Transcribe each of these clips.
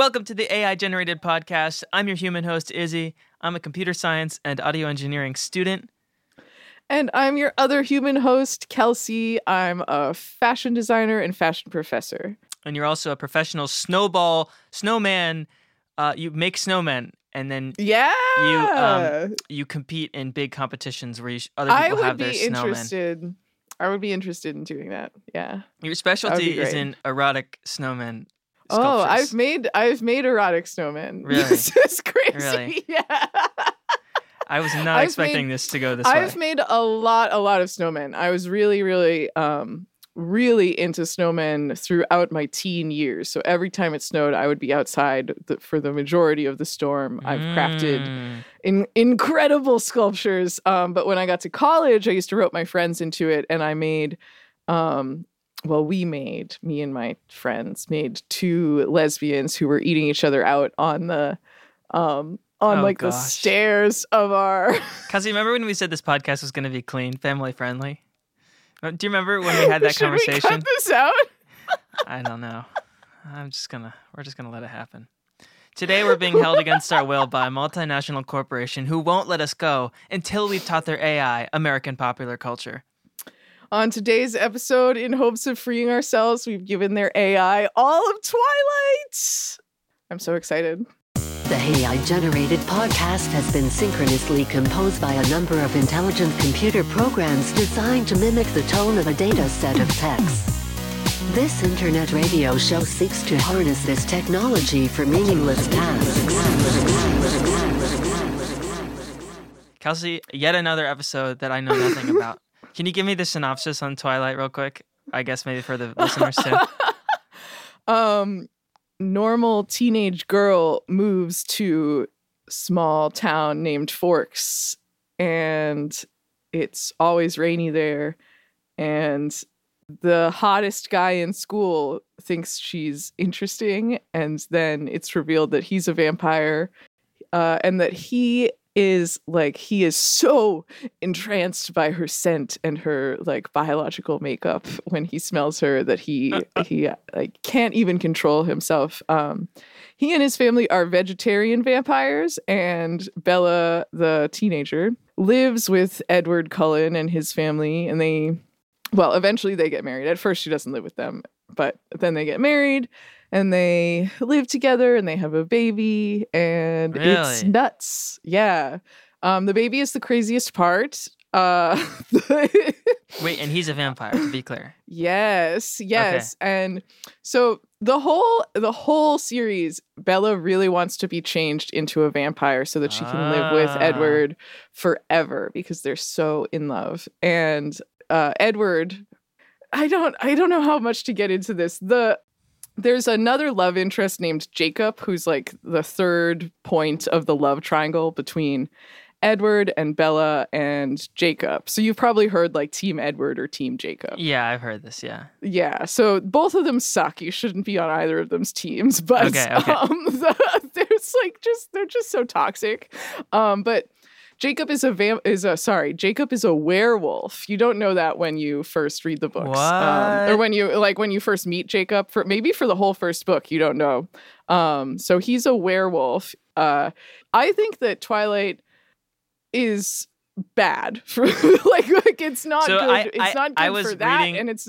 Welcome to the AI Generated Podcast. I'm your human host, Izzy. I'm a computer science and audio engineering student. And I'm your other human host, Kelsey. I'm a fashion designer and fashion professor. And you're also a professional snowball snowman. Uh, you make snowmen, and then Yeah. you um, you compete in big competitions where you, sh- other I people would have be their snowmen. interested. I would be interested in doing that. Yeah. Your specialty is in erotic snowmen. Oh. I've made I've made erotic snowmen. Really? This is crazy. Really? Yeah. I was not I've expecting made- this to go this way. I've made a lot, a lot of snowmen. I was really, really, um, really into snowmen throughout my teen years. So every time it snowed, I would be outside the, for the majority of the storm. I've crafted Mm. in, incredible sculptures. Um, but when I got to college, I used to rope my friends into it, and I made, um, well, we made me and my friends made two lesbians who were eating each other out on the, um, on Oh, like the stairs of our. Cassie, remember when we said this podcast was going to be clean, family friendly? Uh, Do you remember when we had that Should We conversation? cut this out. I don't know. I'm just gonna. We're just gonna let it happen. Today we're being held against our will by a multinational corporation who won't let us go until we've taught their AI American popular culture. On today's episode, in hopes of freeing ourselves, we've given their AI all of Twilight. I'm so excited. The AI generated podcast has been synchronously composed by a number of intelligent computer programs designed to mimic the tone of a data set of text. This internet radio show seeks to harness this technology for meaningless tasks. Kelsey, yet another episode that I know nothing about. Can you give me the synopsis on Twilight real quick? I guess maybe for the listeners too. Um, normal teenage girl moves to small town named Forks, and it's always rainy there. And the hottest guy in school thinks she's interesting, and then it's revealed that he's a vampire, uh, and that he is like he is so entranced by her scent and her like biological makeup when he smells her that he he like can't even control himself um he and his family are vegetarian vampires and bella the teenager lives with edward cullen and his family and they well eventually they get married. At first she doesn't live with them but then they get married and they live together and they have a baby and it's nuts. Yeah. Um the baby is the craziest part uh Wait, and he's a vampire. To be clear, yes yes. And so the whole the whole series bella really wants to be changed into a vampire so that she can live with Ah. edward forever because they're so in love. And uh edward i don't i don't know how much to get into this the there's another love interest named jacob who's like the third point of the love triangle between edward and bella and jacob so you've probably heard like team edward or team jacob yeah, I've heard this. Yeah, yeah, so both of them suck. You shouldn't be on either of them's teams, but Okay, okay. um, the, there's like just they're just so toxic. Um, but Jacob is a vam- is a sorry, Jacob is a werewolf. You don't know that when you first read the books, Um, or when you like when you first meet Jacob. For maybe for the whole first book, you don't know. Um, so he's a werewolf. Uh, I think that Twilight is bad for like like it's not So good. I- it's I- not good I was for that, reading- and it's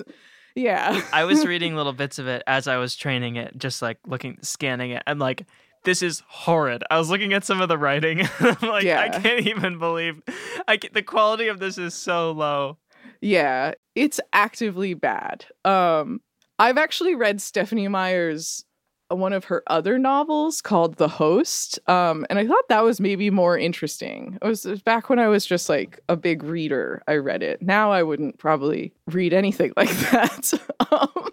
yeah. I was reading little bits of it as I was training it, just like looking, scanning it, and like, this is horrid. I was looking at some of the writing. I'm like, I can't even believe, I ca- the quality of this is so low. Yeah, it's actively bad. Um, I've actually read Stephenie Meyer's uh, one of her other novels called The Host, um, and I thought that was maybe more interesting. It was, it was back when I was just like a big reader. I read it. Now I wouldn't probably read anything like that. um,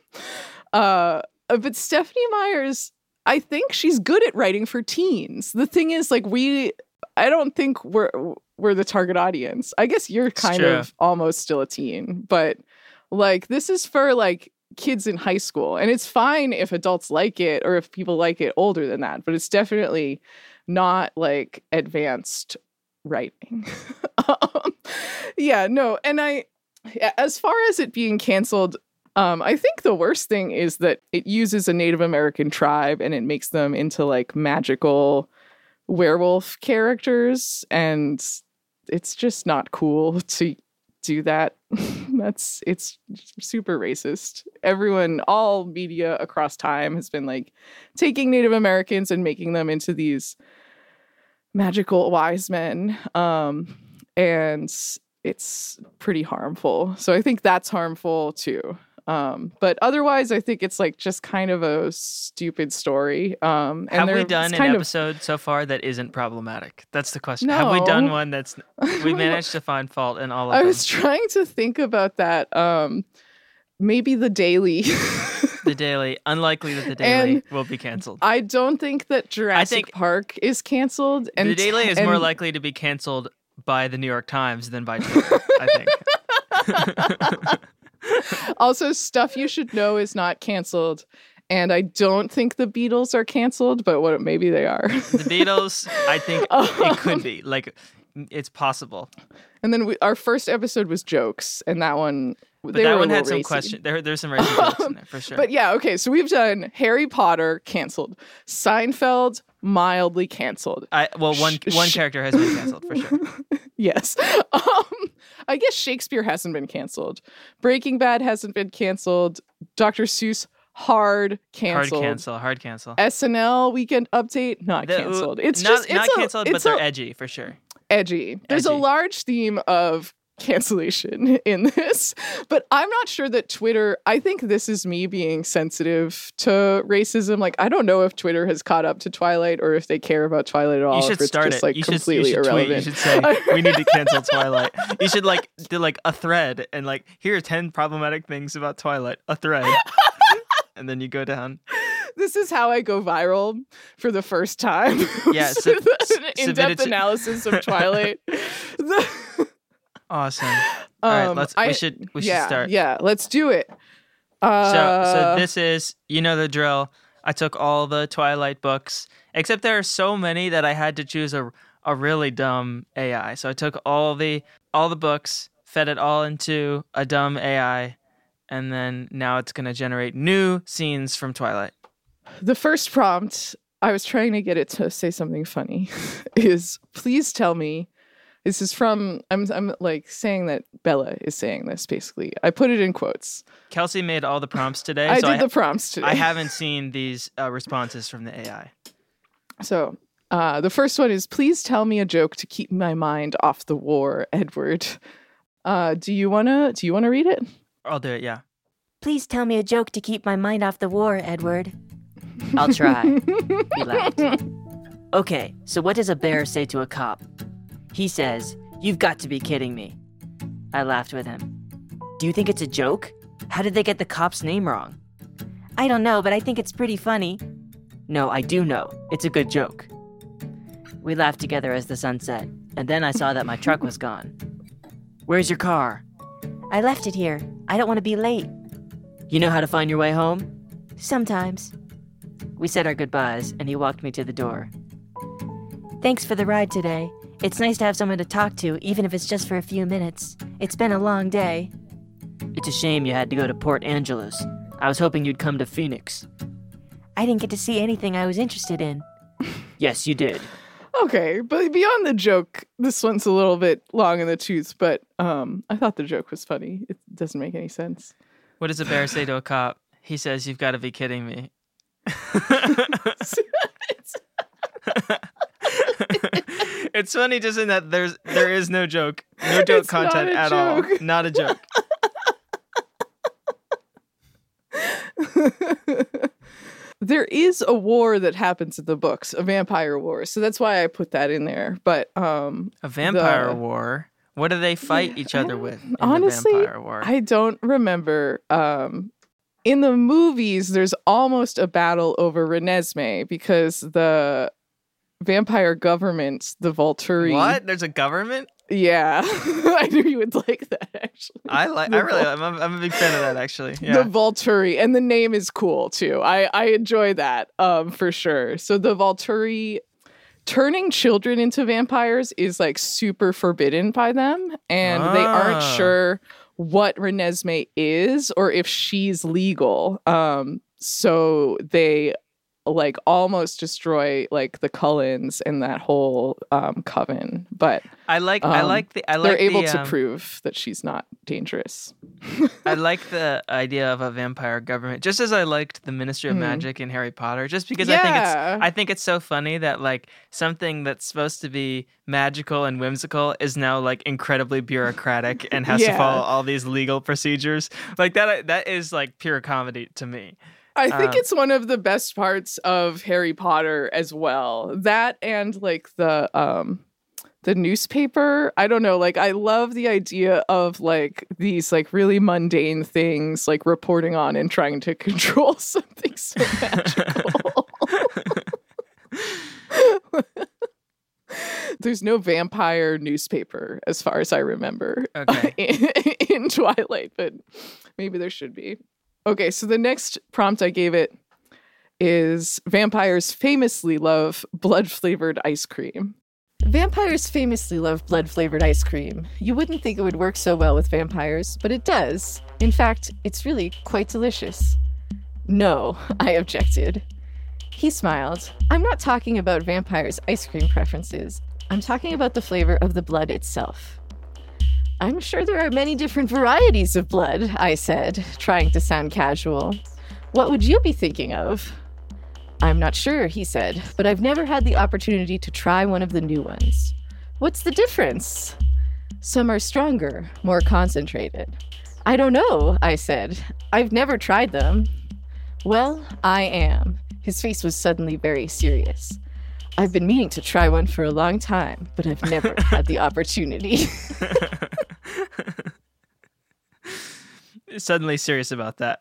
uh, but Stephenie Meyer's, I think she's good at writing for teens. The thing is, like we, I don't think we're we're the target audience. I guess you're kind of almost still a teen, but like this is for like kids in high school and it's fine if adults like it or if people like it older than that, but it's definitely not like advanced writing. um, yeah, no, and I as far as it being canceled Um, I think the worst thing is that it uses a Native American tribe and it makes them into like magical werewolf characters, and it's just not cool to do that. That's it's super racist. Everyone, all media across time has been like taking Native Americans and making them into these magical wise men. Um, and it's pretty harmful. So I think that's harmful too. Um, but otherwise, I think it's like just kind of a stupid story. Um, and Have we done an kind of- episode so far that isn't problematic? That's the question. Have we done one that's we managed to find fault in all of I them? was trying to think about that. Um, maybe the daily. The Daily, unlikely that the Daily And- will be canceled. I don't think that Jurassic think- Park is canceled. And the Daily is more likely to be canceled by the New York Times than by Twitter, I think. also, stuff you should know is not canceled. And I don't think the Beatles are canceled, but what maybe they are. The Beatles, I think it could um, be. Like, it's possible. And then we, our first episode was jokes, and that one But they that one had some racy. question. There, there's some racist jokes in there for sure. But yeah, okay. So we've done Harry Potter canceled, Seinfeld mildly canceled. I, well, one one character has been canceled for sure. Yes. Um, I guess Shakespeare hasn't been canceled. Breaking Bad hasn't been canceled. Dr. Seuss hard canceled. Hard cancel. Hard cancel. SNL Weekend Update not The- canceled. It's not, just it's not a- canceled, but they're a- edgy for sure. edgy. There's a large theme of cancellation in this, but I'm not sure that Twitter, I think this is me being sensitive to racism. Like, I don't know if Twitter has caught up to Twilight or if they care about Twilight at all. You if should it's start just it. like you should, completely you should tweet. irrelevant. You should say we need to cancel Twilight. You should like do like a thread and like here are ten problematic things about Twilight. A thread, and then you go down. this is how I go viral for the first time. Yeah, sub- an in-depth analysis of Twilight. The- Awesome. All right, um, let's. I- we should. We yeah, should start. Yeah, let's do it. Uh, So, so this is, you know, the drill. I took all the Twilight books, except there are so many that I had to choose a a really dumb AI. So I took all the all the books, fed it all into a dumb AI, and then now it's gonna generate new scenes from Twilight. The first prompt, I was trying to get it to say something funny, is please tell me. This is from I'm I'm like saying that Bella is saying this basically. I put it in quotes. Kelsey made all the prompts today, I so did I, the prompts today. I haven't seen these uh, responses from the AI. So uh, the first one is please tell me a joke to keep my mind off the war, Edward. Uh, do you wanna do you wanna read it? I'll do it. Yeah. Please tell me a joke to keep my mind off the war, Edward. I'll try. he laughed. Okay, so what does a bear say to a cop? He says, You've got to be kidding me. I laughed with him. Do you think it's a joke? How did they get the cop's name wrong? I don't know, but I think it's pretty funny. No, I do know. It's a good joke. We laughed together as the sun set, and then I saw that my truck was gone. Where's your car? I left it here. I don't want to be late. You know how to find your way home? Sometimes. We said our goodbyes, and he walked me to the door. Thanks for the ride today. It's nice to have someone to talk to, even if it's just for a few minutes. It's been a long day. It's a shame you had to go to Port Angeles. I was hoping you'd come to Phoenix. I didn't get to see anything I was interested in. yes, you did. Okay, but beyond the joke, this one's a little bit long in the tooth, but um, I thought the joke was funny. It doesn't make any sense. What does a bear say to a cop? He says, "You've got to be kidding me." it's funny just in that there's there is no joke, no joke It's content at all, not a joke. there is a war that happens in the books, a vampire war. So that's why I put that in there. But um, A vampire The- war. What do they fight each other with in honestly, the vampire war? I don't remember. Um, in the movies, there's almost a battle over Renesmee because the vampire governments, the Volturi. What? There's a government? Yeah, I knew you would like that. Actually, I like. The I really. I'm a, I'm a big fan of that. Actually. yeah. the. Volturi, and the name is cool too. I I enjoy that um for sure. So the Volturi turning children into vampires is like super forbidden by them, and they aren't Ah. sure what Renesmee is or if she's legal. Um, so they like almost destroy like the Cullens and that whole um, coven, but I like I Um, like the I like they're able the, to um, prove that she's not dangerous. I like the idea of a vampire government, just as I liked the Ministry of Mhm. Magic in Harry Potter. Just because I think it's I think it's so funny that like something that's supposed to be magical and whimsical is now like incredibly bureaucratic and has to follow all these legal procedures. Like that that is like pure comedy to me. I think Um, it's one of the best parts of Harry Potter as well. That and like the um the newspaper. I don't know, like I love the idea of like these like really mundane things like reporting on and trying to control something so magical. There's no vampire newspaper as far as I remember Okay. in, in Twilight, but maybe there should be. Okay, so the next prompt I gave it is vampires famously love blood flavored ice cream. Vampires famously love blood flavored ice cream. You wouldn't think it would work so well with vampires, but it does. In fact, it's really quite delicious. No, I objected. He smiled. I'm not talking about vampires' ice cream preferences. I'm talking about the flavor of the blood itself. I'm sure there are many different varieties of blood, I said, trying to sound casual. What would you be thinking of? I'm not sure, he said, but I've never had the opportunity to try one of the new ones. What's the difference? Some are stronger, more concentrated. I don't know, I said. I've never tried them. Well, I am. His face was suddenly very serious. I've been meaning to try one for a long time, but I've never had the opportunity. Suddenly serious about that.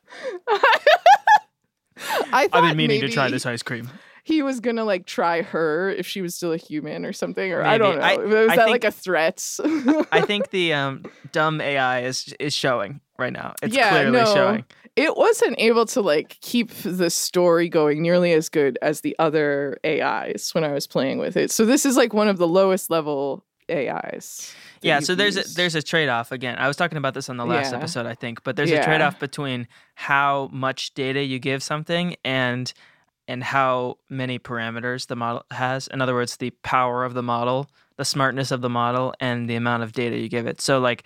I I've been meaning to try this ice cream. He was gonna like try her if she was still a human or something, or I don't know. I- was I that think- like a threat? I think the um, dumb AI is is showing right now. It's Yeah, clearly no. showing. it wasn't able to like keep the story going nearly as good as the other AIs when I was playing with it. So this is like one of the lowest level AIs. Yeah, so there's a, there's a trade off again. I was talking about this on the last Yeah. episode, I think, but there's a trade off between how much data you give something and and how many parameters the model has. In other words, the power of the model, the smartness of the model, and the amount of data you give it. So like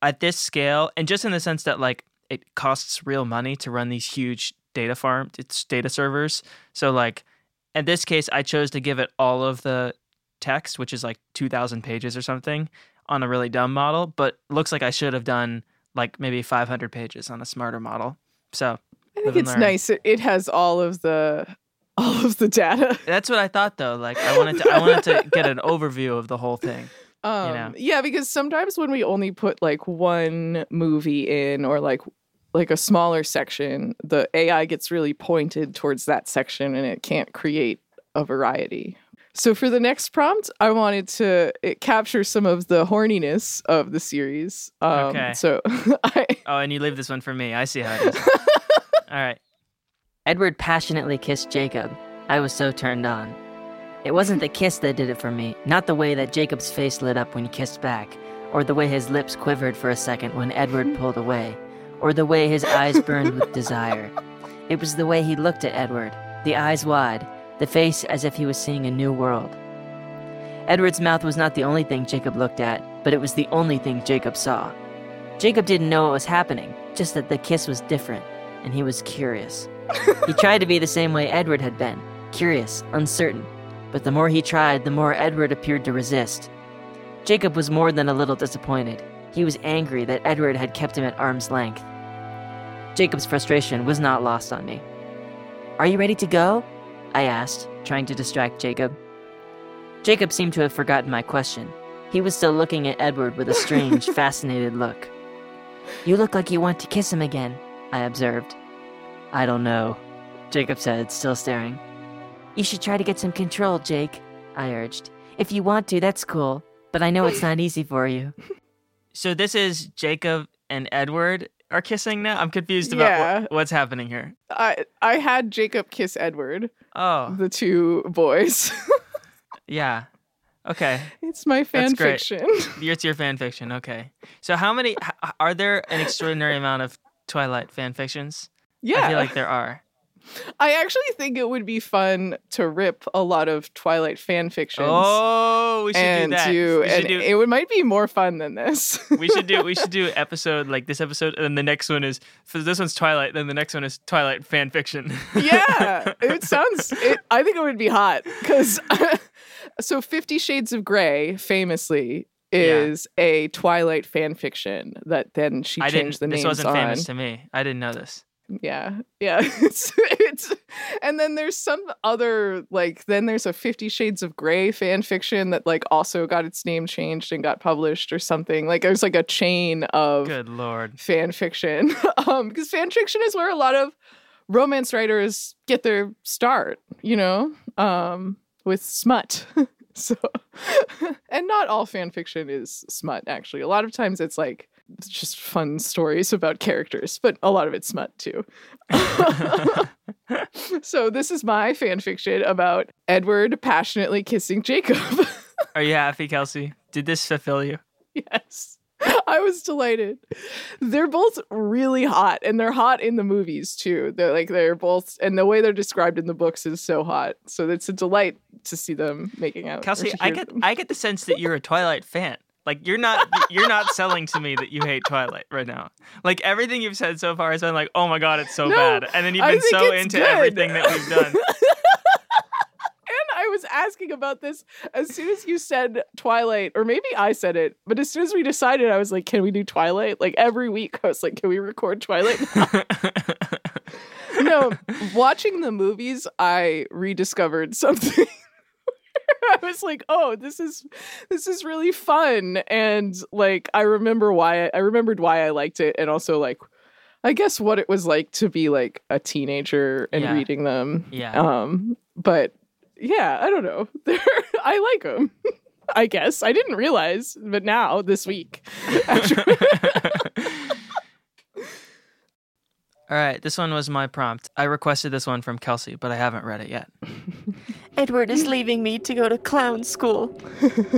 at this scale, and just in the sense that like it costs real money to run these huge data farm, it's data servers. So like in this case, I chose to give it all of the text, which is like 2,000 pages or something, on a really dumb model, but looks like I should have done like maybe 500 pages on a smarter model. So I think it's learn. nice. It, has all of the all of the data. that's what I thought though. Like I wanted to, I wanted to get an overview of the whole thing. Um, know. Yeah, because sometimes when we only put like one movie in or like like a smaller section, the AI gets really pointed towards that section and it can't create a variety. So for the next prompt, I wanted to it capture some of the horniness of the series. Um, Okay. So I Oh, and you leave this one for me. I see how it is. All right. Edward passionately kissed Jacob. I was so turned on. It wasn't the kiss that did it for me, not the way that Jacob's face lit up when he kissed back, or the way his lips quivered for a second when Edward pulled away, or the way his eyes burned with desire. It was the way he looked at Edward, the eyes wide, the face as if he was seeing a new world. Edward's mouth was not the only thing Jacob looked at, but it was the only thing Jacob saw. Jacob didn't know what was happening, just that the kiss was different, and he was curious. he tried to be the same way Edward had been curious, uncertain. But the more he tried, the more Edward appeared to resist. Jacob was more than a little disappointed. He was angry that Edward had kept him at arm's length. Jacob's frustration was not lost on me. Are you ready to go? I asked, trying to distract Jacob. Jacob seemed to have forgotten my question. He was still looking at Edward with a strange, fascinated look. You look like you want to kiss him again, I observed. I don't know, Jacob said, still staring. You should try to get some control, Jake, I urged. If you want to, that's cool, but I know it's not easy for you. So this is Jacob and Edward are kissing now. I'm confused about Yeah. what, what's happening here. I I had Jacob kiss Edward, Oh, the two boys. yeah. Okay, It's my fan fiction. it's your fan fiction. Okay, so how many are there? An extraordinary amount of Twilight fan fictions. yeah. I feel like there are. I actually think it would be fun to rip a lot of Twilight fan fictions. Oh, we should and do that. do, we should and do. it would might be more fun than this. we should do. We should do episode like this episode, and then the next one is this one's Twilight. Then the next one is Twilight fan fiction. yeah, it sounds. It, I think it would be hot because so Fifty Shades of Grey famously is a Twilight fan fiction that then she I changed didn't. the This names wasn't on. famous to me. I didn't know this. Yeah, yeah. It's it's, and then there's some other like then there's a Fifty Shades of Grey fan fiction that like also got its name changed and got published or something. Like there's like a chain of Good lord. fan fiction um because fan fiction is where a lot of romance writers get their start you know um with smut so and not all fan fiction is smut actually a lot of times it's like just fun stories about characters but a lot of it's smut too so this is my fan fiction about edward passionately kissing jacob Are you happy, Kelsey? Did this fulfill you? Yes. I was delighted. They're both really hot and they're hot in the movies too. They're like they're both and the way they're described in the books is so hot. So it's a delight to see them making out. Kelsey, I get them. I get the sense that you're a Twilight fan. Like you're not you're not selling to me that you hate Twilight right now. Like everything you've said so far has been like, oh my god, it's so No, bad, and then you've been so into good. everything that we've done. And I was asking about this as soon as you said Twilight, or maybe I said it, but as soon as we decided, I was like, can we do Twilight? Like every week, I was like, can we record Twilight? no, watching the movies, I rediscovered something. I was like, "Oh, this is this is really fun," and like I remember why I remembered why I liked it, and also like I guess what it was like to be like a teenager and Yeah. reading them. Yeah. Um, but yeah, I don't know. They're, I like them. I guess I didn't realize, but now this week, after- All right, this one was my prompt. I requested this one from Kelsey, but I haven't read it yet. Edward is leaving me to go to clown school.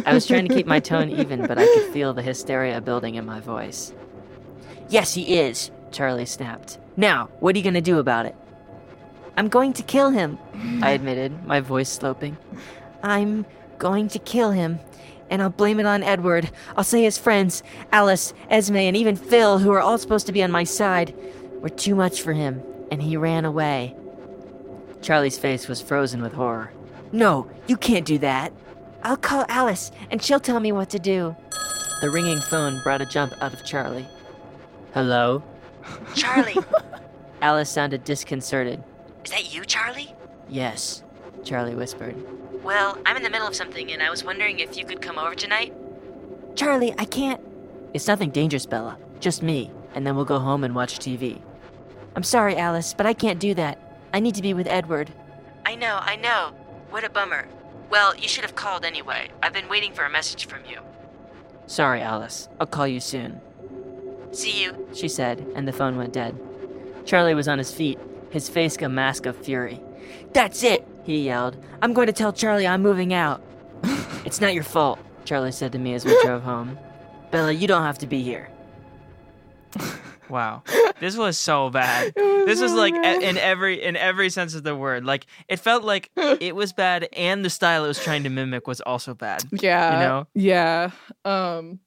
I was trying to keep my tone even, but I could feel the hysteria building in my voice. Yes, he is, Charlie snapped. Now, what are you going to do about it? I'm going to kill him, I admitted, my voice sloping. I'm going to kill him, and I'll blame it on Edward. I'll say his friends, Alice, Esme, and even Phil, who are all supposed to be on my side, were too much for him, and he ran away. Charlie's face was frozen with horror. No, you can't do that. I'll call Alice, and she'll tell me what to do. The ringing phone brought a jump out of Charlie. Hello? Charlie! Alice sounded disconcerted. Is that you, Charlie? Yes, Charlie whispered. Well, I'm in the middle of something, and I was wondering if you could come over tonight. Charlie, I can't. It's nothing dangerous, Bella. Just me, and then we'll go home and watch TV. I'm sorry, Alice, but I can't do that. I need to be with Edward. I know, I know. What a bummer. Well, you should have called anyway. I've been waiting for a message from you. Sorry, Alice. I'll call you soon. See you, she said, and the phone went dead. Charlie was on his feet, his face a mask of fury. That's it, he yelled. I'm going to tell Charlie I'm moving out. it's not your fault, Charlie said to me as we drove home. Bella, you don't have to be here. Wow, this was so bad. Was This was like bad. in every in every sense of the word. Like it felt like it was bad, and the style it was trying to mimic was also bad. yeah, you know? yeah. Um,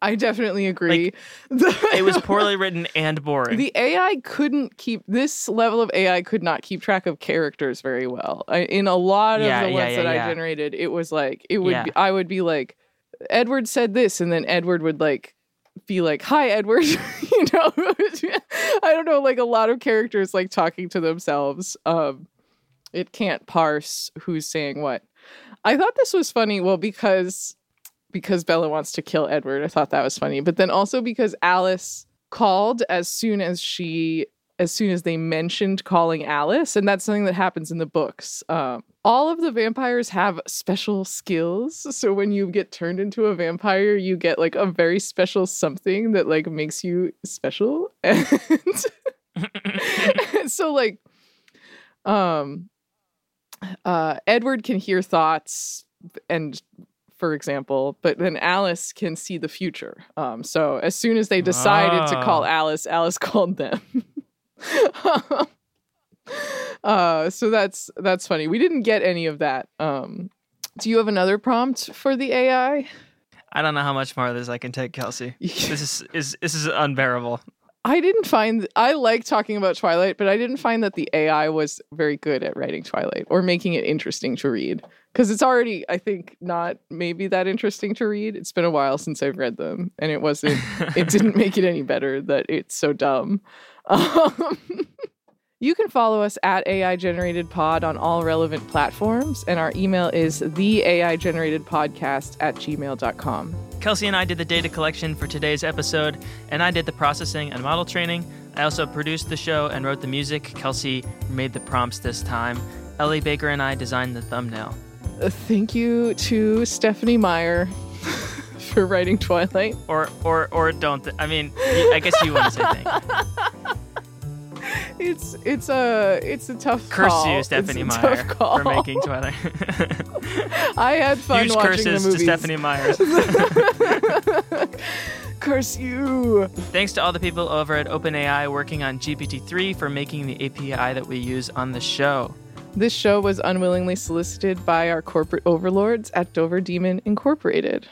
I definitely agree. The- It was poorly written and boring. The AI couldn't keep this level of AI could not keep track of characters very well. I, in a lot of Yeah, the yeah, ones yeah, that I generated, it was like it would. Be, I would be like, Edward said this, and then Edward would like be like, "Hi, Edward." you know, I don't know. Like a lot of characters like talking to themselves. Um, it can't parse who's saying what. I thought this was funny. Well, because because Bella wants to kill Edward. I thought that was funny. But then also because Alice called as soon as she as soon as they mentioned calling Alice, and that's something that happens in the books. Um, all of the vampires have special skills. So when you get turned into a vampire, you get like a very special something that like makes you special. And so like um uh Edward can hear thoughts and for example, but then Alice can see the future. Um, so as soon as they decided to call Ah. Alice, Alice called them. uh, so that's that's funny. We didn't get any of that. Um, do you have another prompt for the AI? I don't know how much more of this I can take, Kelsey. This is is this is unbearable. I didn't find I like talking about Twilight, but I didn't find that the AI was very good at writing Twilight or making it interesting to read. Because it's already, I think, not maybe that interesting to read. It's been a while since I've read them, and it wasn't. it didn't make it any better that it's so dumb. Um, you can follow us at AI Generated Pod on all relevant platforms, and our email is the AI Generated Podcast at gmail.com. Kelsey and I did the data collection for today's episode, and I did the processing and model training. I also produced the show and wrote the music. Kelsey made the prompts this time. Ellie Baker and I designed the thumbnail. Uh, Thank you to Stephenie Meyer for writing Twilight. Or or or don't. Th- I mean, I guess you want to say thank you. It's it's a it's a tough Curse call. you, It's Stephenie a Meyer, for making Twilight. I had fun Huge watching curses the to. Stephenie Meyers. Curse you. Thanks to all the people over at OpenAI working on GPT-3 for making the API that we use on the show. This show was unwillingly solicited by our corporate overlords at Dover Demon Incorporated.